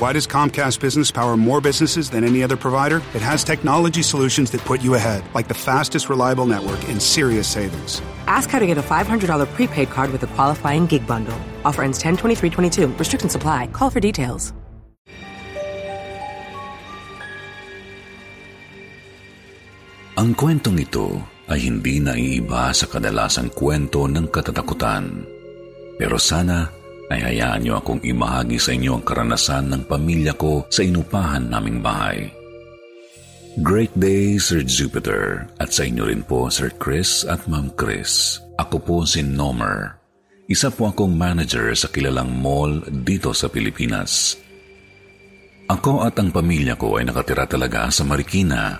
Why does Comcast Business power more businesses than any other provider? It has technology solutions that put you ahead, like the fastest reliable network and serious savings. Ask how to get a $500 prepaid card with a qualifying gig bundle. Offer ends 10 23 22. Restrictions apply. Call for details. Ang kwentong ito ay hindi naiiba sa kadalasang kwento ng katatakutan. Pero sana ay hayaan niyo akong imahagi sa inyo ang karanasan ng pamilya ko sa inupahan naming bahay. Great day, Sir Jupiter, at sa inyo rin po, Sir Chris at Ma'am Chris. Ako po si Nomer. Isa po akong manager sa kilalang mall dito sa Pilipinas. Ako at ang pamilya ko ay nakatira talaga sa Marikina,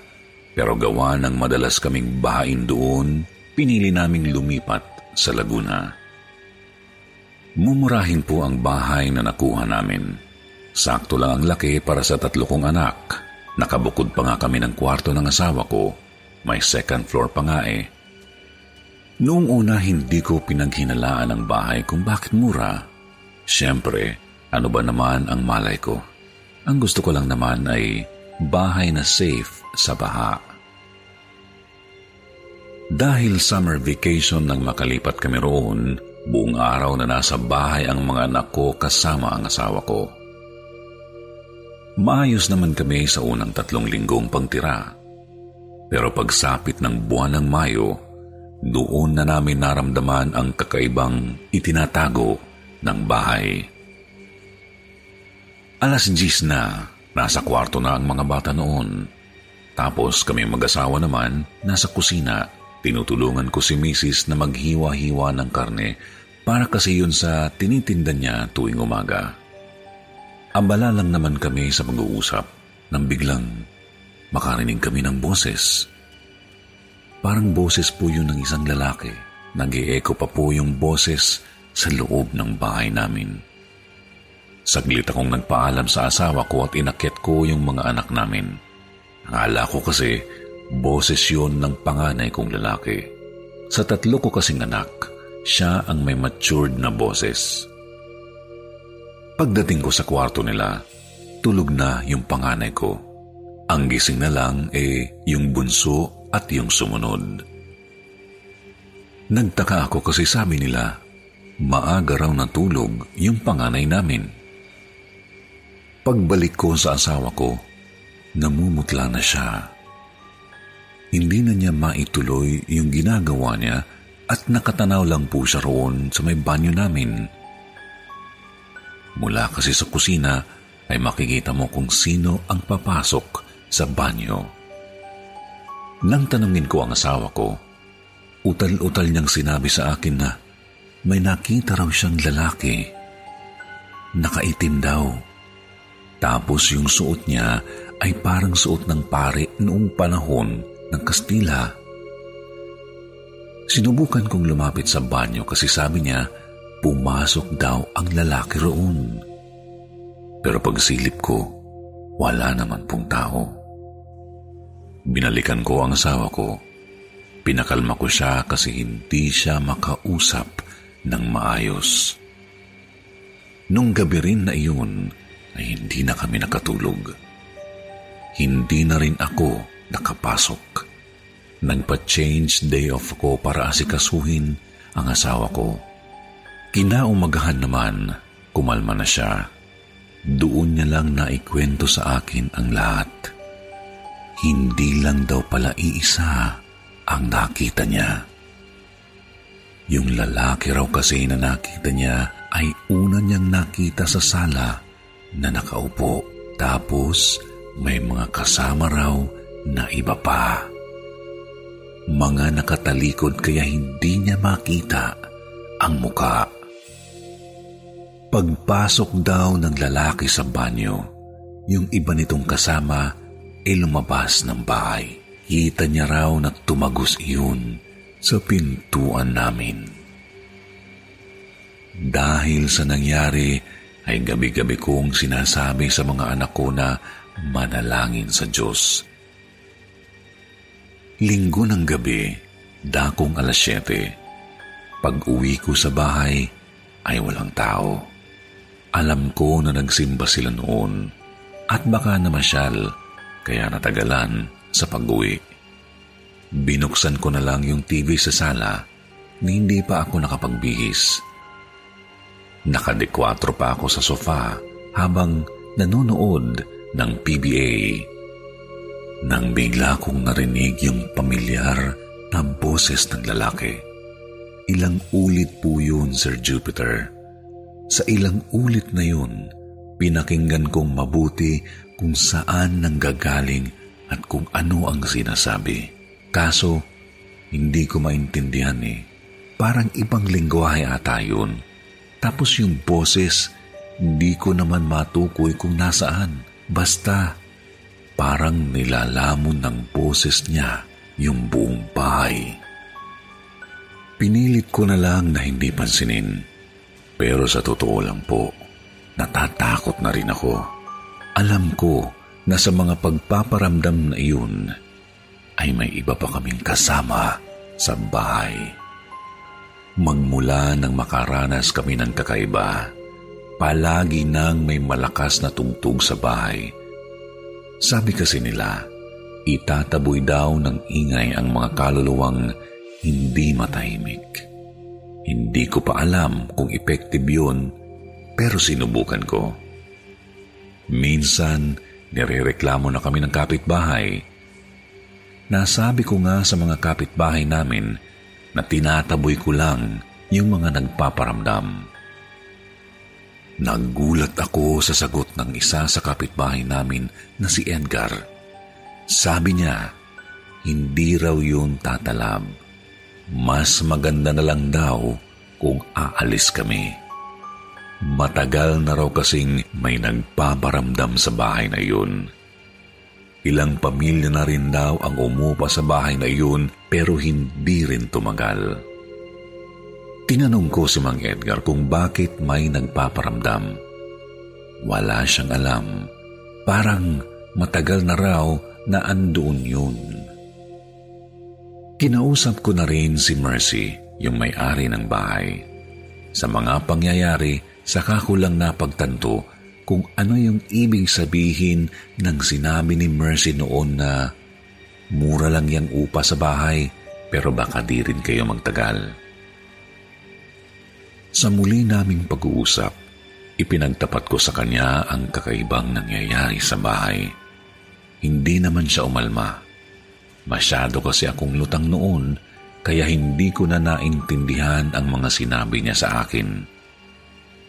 pero gawa ng madalas kaming bahain doon, pinili naming lumipat sa Laguna. Mumurahin po ang bahay na nakuha namin. Sakto lang ang laki para sa tatlo kong anak. Nakabukod pa nga kami ng kwarto ng asawa ko. May second floor pa nga eh. Noong una hindi ko pinaghinalaan ang bahay kung bakit mura. Siyempre, ano ba naman ang malay ko? Ang gusto ko lang naman ay bahay na safe sa baha. Dahil summer vacation nang makalipat kami roon, buong araw na nasa bahay ang mga anak ko kasama ang asawa ko. Maayos naman kami sa unang tatlong linggong pangtira. Pero pagsapit ng buwan ng Mayo, doon na namin naramdaman ang kakaibang itinatago ng bahay. Alas 10 na, nasa kwarto na ang mga bata noon. Tapos kami mag-asawa naman, nasa kusina, tinutulungan ko si Mrs. na maghiwa-hiwa ng karne para kasi yun sa tinitinda niya tuwing umaga. Abala lang naman kami sa pag-uusap nang biglang makarinig kami ng boses. Parang boses po yun ng isang lalaki. nag echo pa po yung boses sa loob ng bahay namin. Saglit akong nagpaalam sa asawa ko at inakyat ko yung mga anak namin. Akala ko kasi boses yun ng panganay kong lalaki. Sa tatlo ko kasing anak, siya ang may matured na boses. Pagdating ko sa kwarto nila, tulog na yung panganay ko. Ang gising na lang eh yung bunso at yung sumunod. Nagtaka ako kasi sabi nila, maaga raw natulog yung panganay namin. Pagbalik ko sa asawa ko, namumutla na siya. Hindi na niya maituloy yung ginagawa niya at nakatanaw lang po siya roon sa may banyo namin Mula kasi sa kusina ay makikita mo kung sino ang papasok sa banyo. Nang tanungin ko ang asawa ko, utal-utal niyang sinabi sa akin na may nakita raw siyang lalaki. Nakaitim daw. Tapos yung suot niya ay parang suot ng pare noong panahon ng Kastila. Sinubukan kong lumapit sa banyo kasi sabi niya Pumasok daw ang lalaki roon. Pero pagsilip ko, wala naman pong tao. Binalikan ko ang asawa ko. Pinakalma ko siya kasi hindi siya makausap ng maayos. Nung gabi rin na iyon ay hindi na kami nakatulog. Hindi na rin ako nakapasok. Nagpa-change day off ko para asikasuhin ang asawa ko. Kinaumagahan naman, kumalma na siya. Doon niya lang naikwento sa akin ang lahat. Hindi lang daw pala iisa ang nakita niya. Yung lalaki raw kasi na nakita niya ay una niyang nakita sa sala na nakaupo. Tapos may mga kasama raw na iba pa. Mga nakatalikod kaya hindi niya makita ang muka. Pagpasok daw ng lalaki sa banyo, yung iba nitong kasama ay lumabas ng bahay. Kita niya raw na tumagos iyon sa pintuan namin. Dahil sa nangyari, ay gabi-gabi kong sinasabi sa mga anak ko na manalangin sa Diyos. Linggo ng gabi, dakong alas 7. Pag uwi ko sa bahay, ay walang tao. Alam ko na nagsimba sila noon at baka namasyal kaya natagalan sa pag-uwi. Binuksan ko na lang yung TV sa sala na hindi pa ako nakapagbihis. Nakadekwatro pa ako sa sofa habang nanonood ng PBA. Nang bigla kong narinig yung pamilyar na boses ng lalaki. Ilang ulit po yun, Sir Jupiter. Sa ilang ulit na yun, pinakinggan kong mabuti kung saan nanggagaling at kung ano ang sinasabi. Kaso, hindi ko maintindihan eh. Parang ibang lingwahe ata yun. Tapos yung boses, hindi ko naman matukoy kung nasaan. Basta, parang nilalamon ng boses niya yung buong bahay. Pinilit ko na lang na hindi pansinin. Pero sa totoo lang po, natatakot na rin ako. Alam ko na sa mga pagpaparamdam na iyon ay may iba pa kaming kasama sa bahay. Magmula nang makaranas kami ng kakaiba, palagi nang may malakas na tungtog sa bahay. Sabi kasi nila, itataboy daw ng ingay ang mga kaluluwang hindi matahimik. Hindi ko pa alam kung effective yun, pero sinubukan ko. Minsan, nirereklamo na kami ng kapitbahay. Nasabi ko nga sa mga kapitbahay namin na tinataboy ko lang yung mga nagpaparamdam. Naggulat ako sa sagot ng isa sa kapitbahay namin na si Edgar. Sabi niya, hindi raw yun tatalab. Mas maganda na lang daw kung aalis kami. Matagal na raw kasing may nagpaparamdam sa bahay na iyon. Ilang pamilya na rin daw ang umupa sa bahay na iyon pero hindi rin tumagal. Tinanong ko si Mang Edgar kung bakit may nagpaparamdam. Wala siyang alam. Parang matagal na raw na andoon yun. Kinausap ko na rin si Mercy, yung may-ari ng bahay. Sa mga pangyayari, Saka ko lang napagtanto kung ano yung ibig sabihin ng sinabi ni Mercy noon na mura lang yung upa sa bahay pero baka di rin kayo magtagal. Sa muli naming pag-uusap, ipinagtapat ko sa kanya ang kakaibang nangyayari sa bahay. Hindi naman siya umalma. Masyado kasi akong lutang noon kaya hindi ko na naintindihan ang mga sinabi niya sa akin.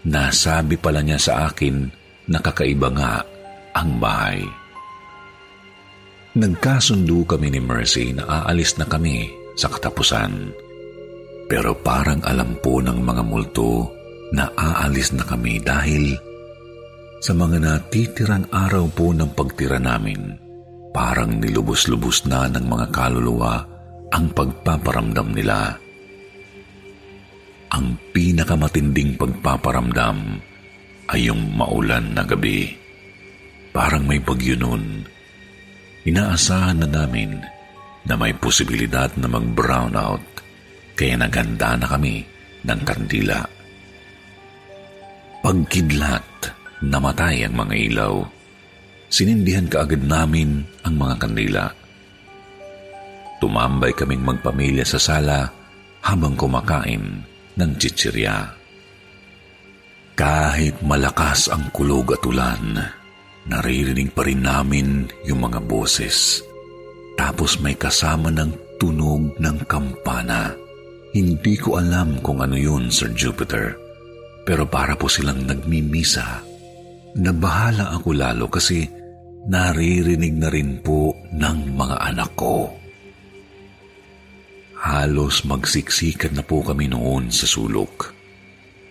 Nasabi pala niya sa akin na kakaiba nga ang bahay. Nagkasundo kami ni Mercy na aalis na kami sa katapusan. Pero parang alam po ng mga multo na aalis na kami dahil sa mga natitirang araw po ng pagtira namin, parang nilubos-lubos na ng mga kaluluwa ang pagpaparamdam nila ang pinakamatinding pagpaparamdam ay yung maulan na gabi. Parang may bagyo noon. Inaasahan na namin na may posibilidad na mag-brown out kaya naganda na kami ng kandila. Pagkidlat, namatay ang mga ilaw. Sinindihan kaagad namin ang mga kandila. Tumambay kaming magpamilya sa sala habang kumakain ng chichirya. Kahit malakas ang kulog at ulan, naririnig pa rin namin yung mga boses. Tapos may kasama ng tunog ng kampana. Hindi ko alam kung ano yun, Sir Jupiter. Pero para po silang nagmimisa. Nabahala ako lalo kasi naririnig na rin po ng mga anak ko. Halos magsiksikan na po kami noon sa sulok.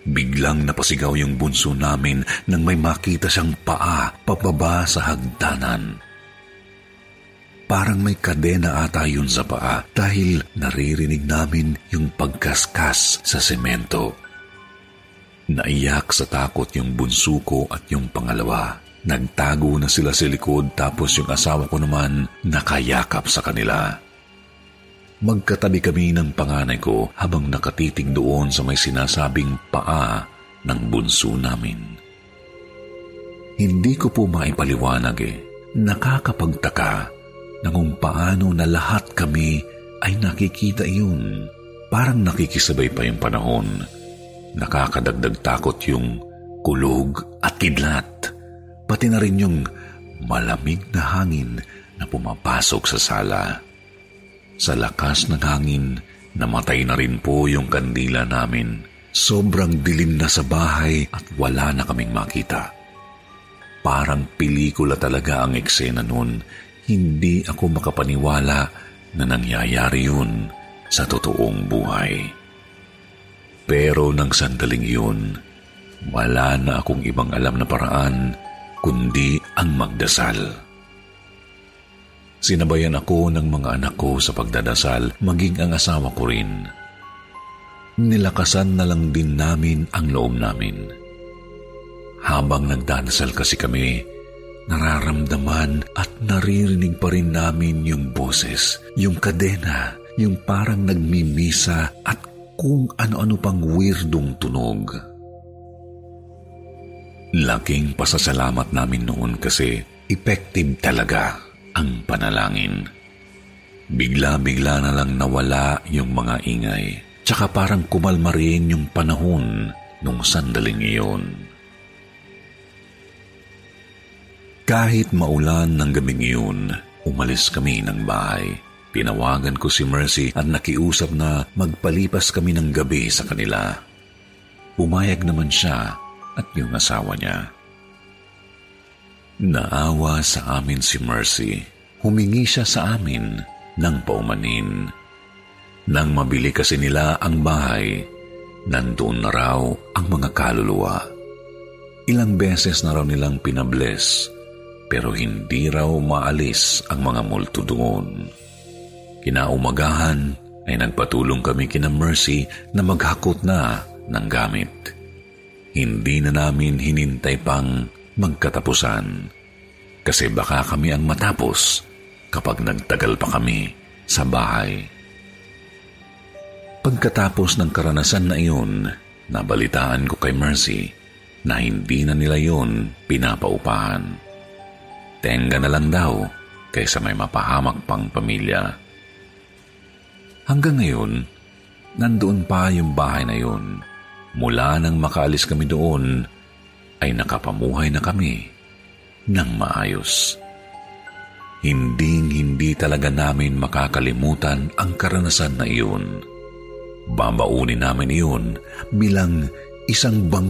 Biglang napasigaw yung bunso namin nang may makita siyang paa pababa sa hagdanan. Parang may kadena ata yun sa paa dahil naririnig namin yung pagkaskas sa semento. Naiyak sa takot yung bunso ko at yung pangalawa. Nagtago na sila sa likod tapos yung asawa ko naman nakayakap sa kanila. Magkatabi kami ng panganay ko habang nakatitig doon sa may sinasabing paa ng bunso namin. Hindi ko po maipaliwanag eh. Nakakapagtaka na kung paano na lahat kami ay nakikita iyon. Parang nakikisabay pa yung panahon. Nakakadagdag takot yung kulog at kidlat. Pati na rin yung malamig na hangin na pumapasok sa sala. Sa lakas ng hangin, namatay na rin po yung kandila namin. Sobrang dilim na sa bahay at wala na kaming makita. Parang pelikula talaga ang eksena noon. Hindi ako makapaniwala na nangyayari yun sa totoong buhay. Pero nang sandaling yun, wala na akong ibang alam na paraan kundi ang magdasal. Sinabayan ako ng mga anak ko sa pagdadasal, maging ang asawa ko rin. Nilakasan na lang din namin ang loob namin. Habang nagdadasal kasi kami, nararamdaman at naririnig pa rin namin yung boses, yung kadena, yung parang nagmimisa at kung ano-ano pang weirdong tunog. Laking pasasalamat namin noon kasi effective talaga ang panalangin. Bigla-bigla na lang nawala yung mga ingay. Tsaka parang kumalma rin yung panahon nung sandaling iyon. Kahit maulan ng gabing iyon, umalis kami ng bahay. Pinawagan ko si Mercy at nakiusap na magpalipas kami ng gabi sa kanila. Pumayag naman siya at yung asawa niya. Naawa sa amin si Mercy. Humingi siya sa amin ng paumanin. Nang mabili kasi nila ang bahay, nandoon na raw ang mga kaluluwa. Ilang beses na raw nilang pinabless, pero hindi raw maalis ang mga multo doon. Kinaumagahan ay nagpatulong kami kina Mercy na maghakot na ng gamit. Hindi na namin hinintay pang magkatapusan. Kasi baka kami ang matapos kapag nagtagal pa kami sa bahay. Pagkatapos ng karanasan na iyon, nabalitaan ko kay Mercy na hindi na nila yun pinapaupahan. Tenga na lang daw kaysa may mapahamak pang pamilya. Hanggang ngayon, nandoon pa yung bahay na yun. Mula nang makaalis kami doon, ay nakapamuhay na kami ng maayos. Hinding-hindi talaga namin makakalimutan ang karanasan na iyon. Babaunin namin iyon bilang isang bang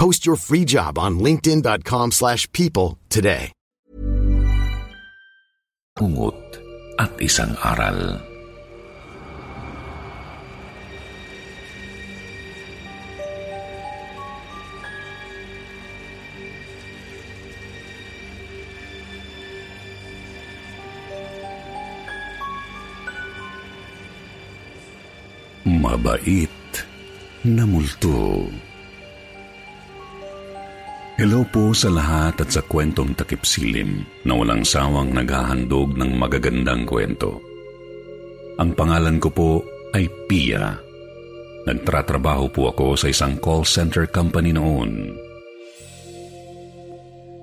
Post your free job on linkedin.com/people slash people today. pungot at isang aral. Mabait na multo. Hello po sa lahat at sa kwentong takipsilim na walang sawang naghahandog ng magagandang kwento. Ang pangalan ko po ay Pia. Nagtratrabaho po ako sa isang call center company noon.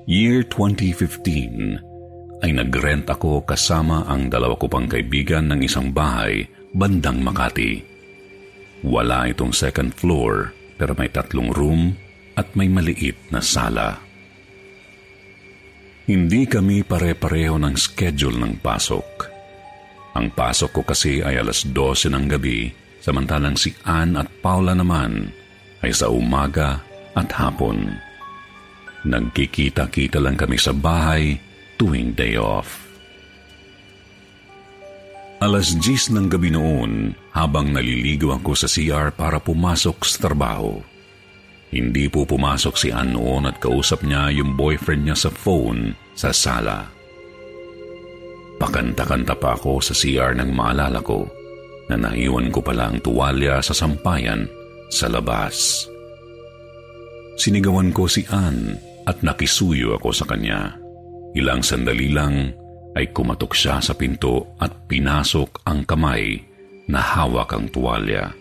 Year 2015 ay nagrent ako kasama ang dalawa ko pang kaibigan ng isang bahay bandang Makati. Wala itong second floor pero may tatlong room at may maliit na sala. Hindi kami pare-pareho ng schedule ng pasok. Ang pasok ko kasi ay alas 12 ng gabi, samantalang si Ann at Paula naman ay sa umaga at hapon. Nagkikita-kita lang kami sa bahay tuwing day off. Alas 10 ng gabi noon habang naliligo ako sa CR para pumasok sa trabaho. Hindi po pumasok si Ann noon at kausap niya yung boyfriend niya sa phone sa sala. Pakanta-kanta pa ako sa CR nang maalala ko na naiwan ko pala ang tuwalya sa sampayan sa labas. Sinigawan ko si Ann at nakisuyo ako sa kanya. Ilang sandali lang ay kumatok siya sa pinto at pinasok ang kamay na hawak ang tuwalya.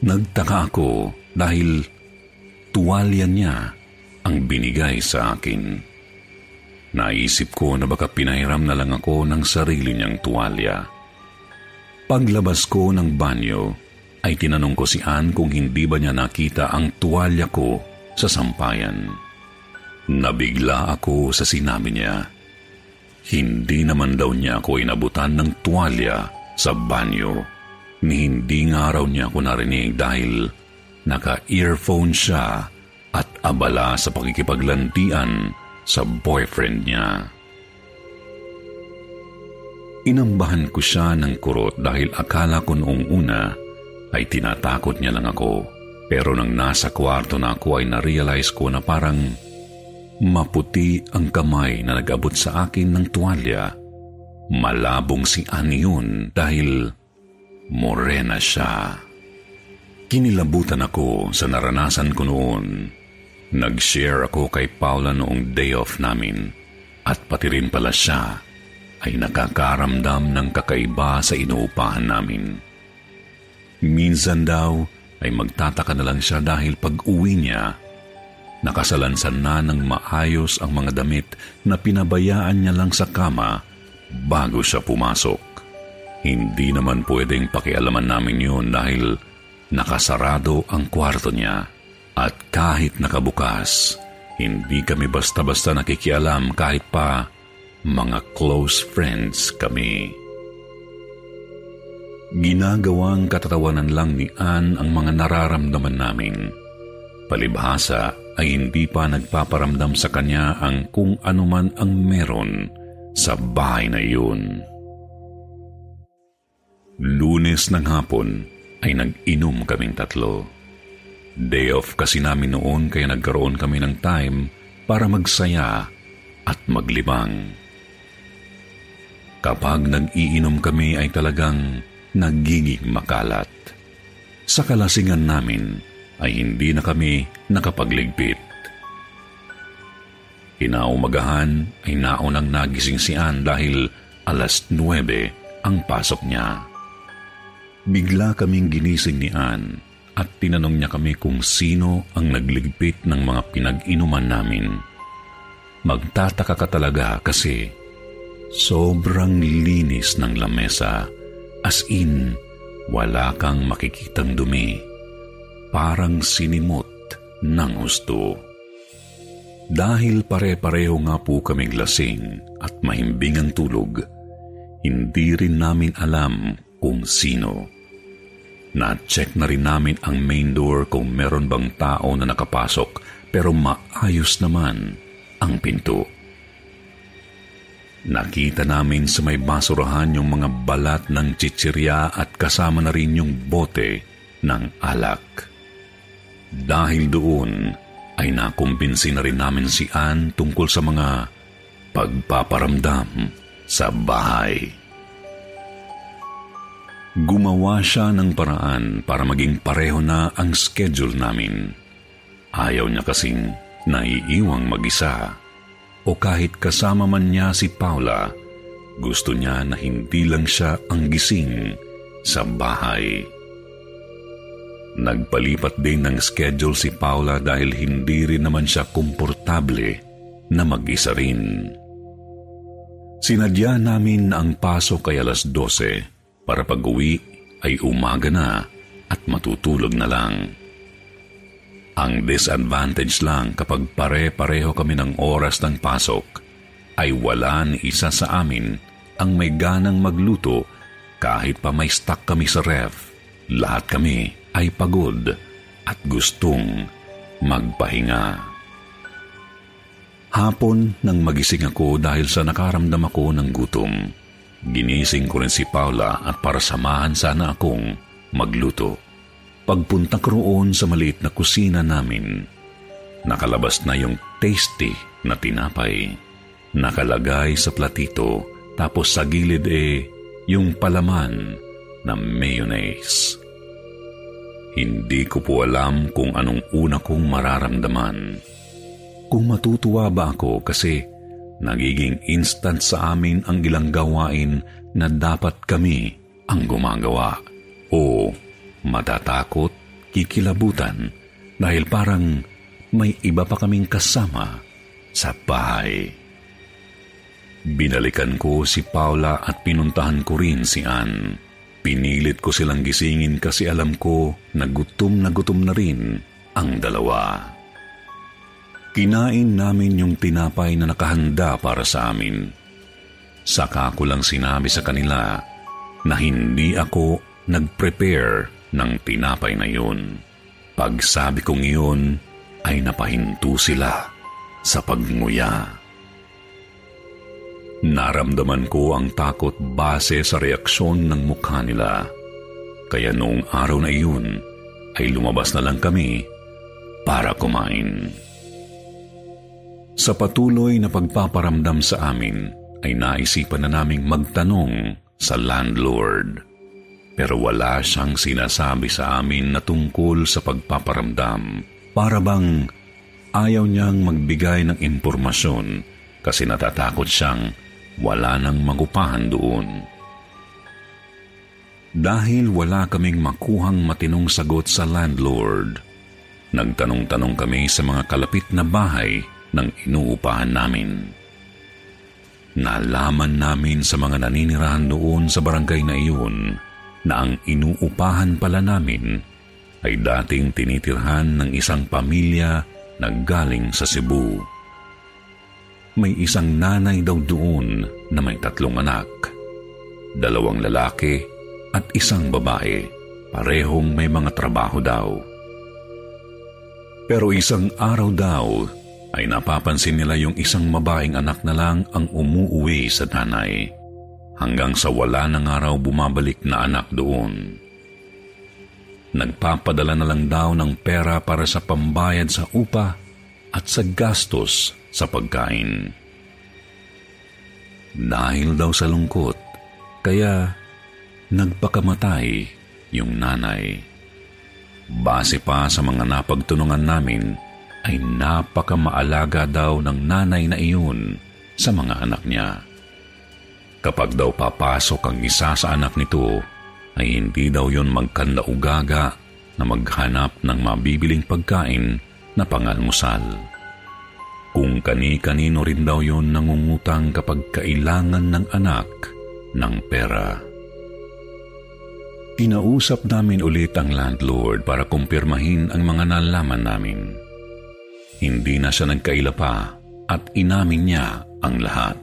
Nagtaka ako dahil tuwalya niya ang binigay sa akin. Naisip ko na baka pinahiram na lang ako ng sarili niyang tuwalya. Paglabas ko ng banyo, ay tinanong ko si Ann kung hindi ba niya nakita ang tuwalya ko sa sampayan. Nabigla ako sa sinabi niya. Hindi naman daw niya ako inabutan ng tuwalya sa banyo. Ni hindi nga raw niya ako narinig dahil naka-earphone siya at abala sa pakikipaglantian sa boyfriend niya. Inambahan ko siya ng kurot dahil akala ko noong una ay tinatakot niya lang ako. Pero nang nasa kwarto na ako ay narealize ko na parang maputi ang kamay na nag-abot sa akin ng tuwalya. Malabong si Ani yun dahil morena siya. Kinilabutan ako sa naranasan ko noon. Nag-share ako kay Paula noong day off namin at pati rin pala siya ay nakakaramdam ng kakaiba sa inuupahan namin. Minsan daw ay magtataka na lang siya dahil pag uwi niya, nakasalansan na ng maayos ang mga damit na pinabayaan niya lang sa kama bago siya pumasok. Hindi naman pwedeng pakialaman namin yun dahil nakasarado ang kwarto niya at kahit nakabukas, hindi kami basta-basta nakikialam kahit pa mga close friends kami. Ginagawang katatawanan lang ni Ann ang mga nararamdaman namin. Palibhasa ay hindi pa nagpaparamdam sa kanya ang kung anuman ang meron sa bahay na iyon. Lunes ng hapon ay nag-inom kaming tatlo. Day off kasi namin noon kaya nagkaroon kami ng time para magsaya at maglibang. Kapag nag-iinom kami ay talagang nagiging makalat. Sa kalasingan namin ay hindi na kami nakapagligpit. Inaumagahan ay naunang nagising si Ann dahil alas 9 ang pasok niya. Bigla kaming ginising ni Ann at tinanong niya kami kung sino ang nagligpit ng mga pinag-inuman namin. Magtataka ka talaga kasi sobrang linis ng lamesa as in wala kang makikitang dumi. Parang sinimot ng husto. Dahil pare-pareho nga po kaming lasing at mahimbing ang tulog, hindi rin namin alam kung sino. Na-check na rin namin ang main door kung meron bang tao na nakapasok pero maayos naman ang pinto. Nakita namin sa may basurahan yung mga balat ng chichirya at kasama na rin yung bote ng alak. Dahil doon ay nakumbinsi na rin namin si Ann tungkol sa mga pagpaparamdam sa bahay. Gumawa siya ng paraan para maging pareho na ang schedule namin. Ayaw niya kasing naiiwang mag-isa o kahit kasama man niya si Paula, gusto niya na hindi lang siya ang gising sa bahay. Nagpalipat din ng schedule si Paula dahil hindi rin naman siya komportable na mag-isa rin. Sinadya namin na ang pasok ay alas 12 para pag-uwi ay umaga na at matutulog na lang. Ang disadvantage lang kapag pare-pareho kami ng oras ng pasok ay wala ni isa sa amin ang may ganang magluto kahit pa may stock kami sa ref. Lahat kami ay pagod at gustong magpahinga. Hapon nang magising ako dahil sa nakaramdam ako ng gutom. Ginising ko rin si Paula at para samahan sana akong magluto. Pagpunta ko roon sa maliit na kusina namin, nakalabas na yung tasty na tinapay. Nakalagay sa platito, tapos sa gilid eh, yung palaman na mayonnaise. Hindi ko po alam kung anong una kong mararamdaman. Kung matutuwa ba ako kasi nagiging instant sa amin ang ilang gawain na dapat kami ang gumagawa. O matatakot, kikilabutan dahil parang may iba pa kaming kasama sa bahay. Binalikan ko si Paula at pinuntahan ko rin si Ann. Pinilit ko silang gisingin kasi alam ko na gutom na gutom na rin ang dalawa. Kinain namin yung tinapay na nakahanda para sa amin. Saka ko lang sinabi sa kanila na hindi ako nag-prepare ng tinapay na yun. Pagsabi kong iyon ay napahinto sila sa pagnguya. Naramdaman ko ang takot base sa reaksyon ng mukha nila. Kaya noong araw na iyon ay lumabas na lang kami para kumain. Sa patuloy na pagpaparamdam sa amin ay naisipan na naming magtanong sa landlord pero wala siyang sinasabi sa amin na tungkol sa pagpaparamdam. Para bang ayaw niyang magbigay ng impormasyon kasi natatakot siyang wala nang magupahan doon. Dahil wala kaming makuhang matinong sagot sa landlord, nagtanong-tanong kami sa mga kalapit na bahay ng inuupahan namin. Nalaman namin sa mga naninirahan doon sa barangay na iyon na ang inuupahan pala namin ay dating tinitirhan ng isang pamilya na galing sa Cebu. May isang nanay daw doon na may tatlong anak. Dalawang lalaki at isang babae. Parehong may mga trabaho daw. Pero isang araw daw ay napapansin nila yung isang babaeng anak na lang ang umuuwi sa nanay hanggang sa wala ng araw bumabalik na anak doon. Nagpapadala na lang daw ng pera para sa pambayad sa upa at sa gastos sa pagkain. Dahil daw sa lungkot, kaya nagpakamatay yung nanay. Base pa sa mga napagtunungan namin, ay napakamaalaga daw ng nanay na iyon sa mga anak niya. Kapag daw papasok ang isa sa anak nito, ay hindi daw yon magkandaugaga na maghanap ng mabibiling pagkain na pangalmusal. Kung kani-kanino rin daw yon nangungutang kapag kailangan ng anak ng pera. Inausap namin ulit ang landlord para kumpirmahin ang mga nalaman namin. Hindi na siya nagkaila pa at inamin niya ang lahat.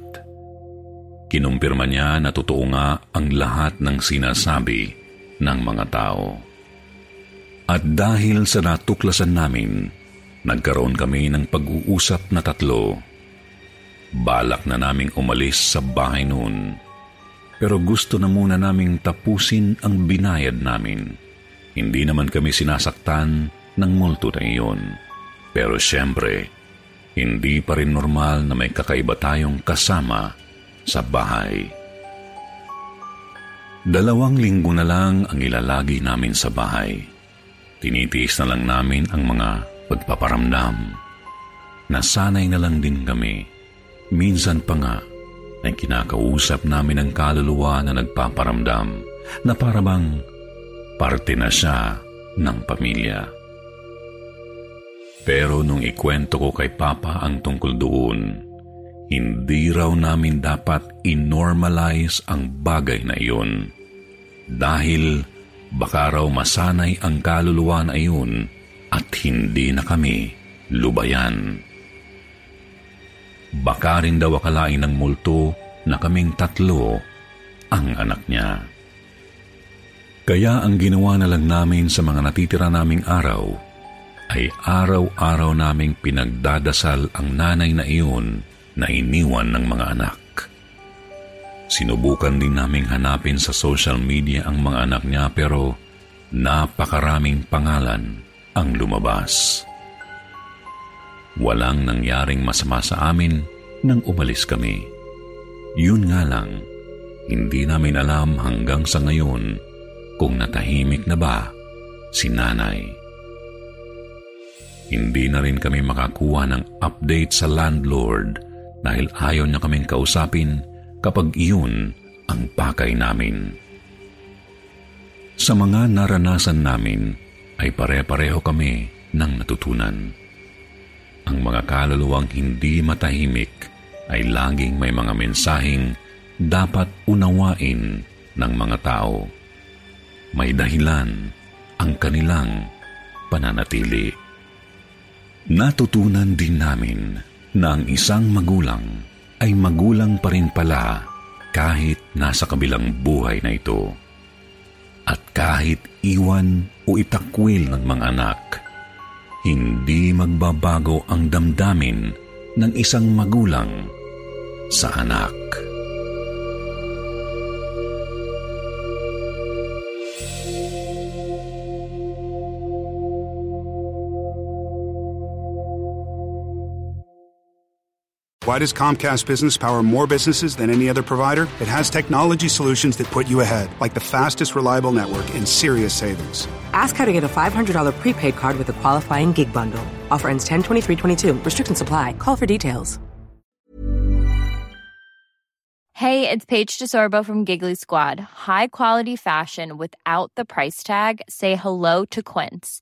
Kinumpirma niya na totoo nga ang lahat ng sinasabi ng mga tao. At dahil sa natuklasan namin, nagkaroon kami ng pag-uusap na tatlo. Balak na naming umalis sa bahay noon. Pero gusto na muna naming tapusin ang binayad namin. Hindi naman kami sinasaktan ng multo na iyon. Pero siyempre, hindi pa rin normal na may kakaiba tayong kasama sa bahay. Dalawang linggo na lang ang ilalagi namin sa bahay. Tinitiis na lang namin ang mga pagpaparamdam. nasanay na lang din kami. Minsan pa nga, ay kinakausap namin ang kaluluwa na nagpaparamdam na parabang parte na siya ng pamilya. Pero nung ikwento ko kay Papa ang tungkol doon, hindi raw namin dapat inormalize ang bagay na iyon. Dahil baka raw masanay ang kaluluwa na iyon at hindi na kami lubayan. Baka rin daw akalain ng multo na kaming tatlo ang anak niya. Kaya ang ginawa na lang namin sa mga natitira naming araw ay araw-araw naming pinagdadasal ang nanay na iyon na iniwan ng mga anak. Sinubukan din naming hanapin sa social media ang mga anak niya pero napakaraming pangalan ang lumabas. Walang nangyaring masama sa amin nang umalis kami. Yun nga lang, hindi namin alam hanggang sa ngayon kung natahimik na ba si nanay. Hindi na rin kami makakuha ng update sa landlord dahil ayaw niya kaming kausapin kapag iyon ang pakay namin. Sa mga naranasan namin ay pare-pareho kami ng natutunan. Ang mga kaluluwang hindi matahimik ay laging may mga mensaheng dapat unawain ng mga tao. May dahilan ang kanilang pananatili. Natutunan din namin na ang isang magulang ay magulang pa rin pala kahit nasa kabilang buhay na ito. At kahit iwan o itakwil ng mga anak, hindi magbabago ang damdamin ng isang magulang sa anak. Why does Comcast Business power more businesses than any other provider? It has technology solutions that put you ahead, like the fastest reliable network and serious savings. Ask how to get a $500 prepaid card with a qualifying gig bundle. Offer ends 10-23-22. Restrictions apply. Call for details. Hey, it's Paige DeSorbo from Giggly Squad. High quality fashion without the price tag? Say hello to Quince.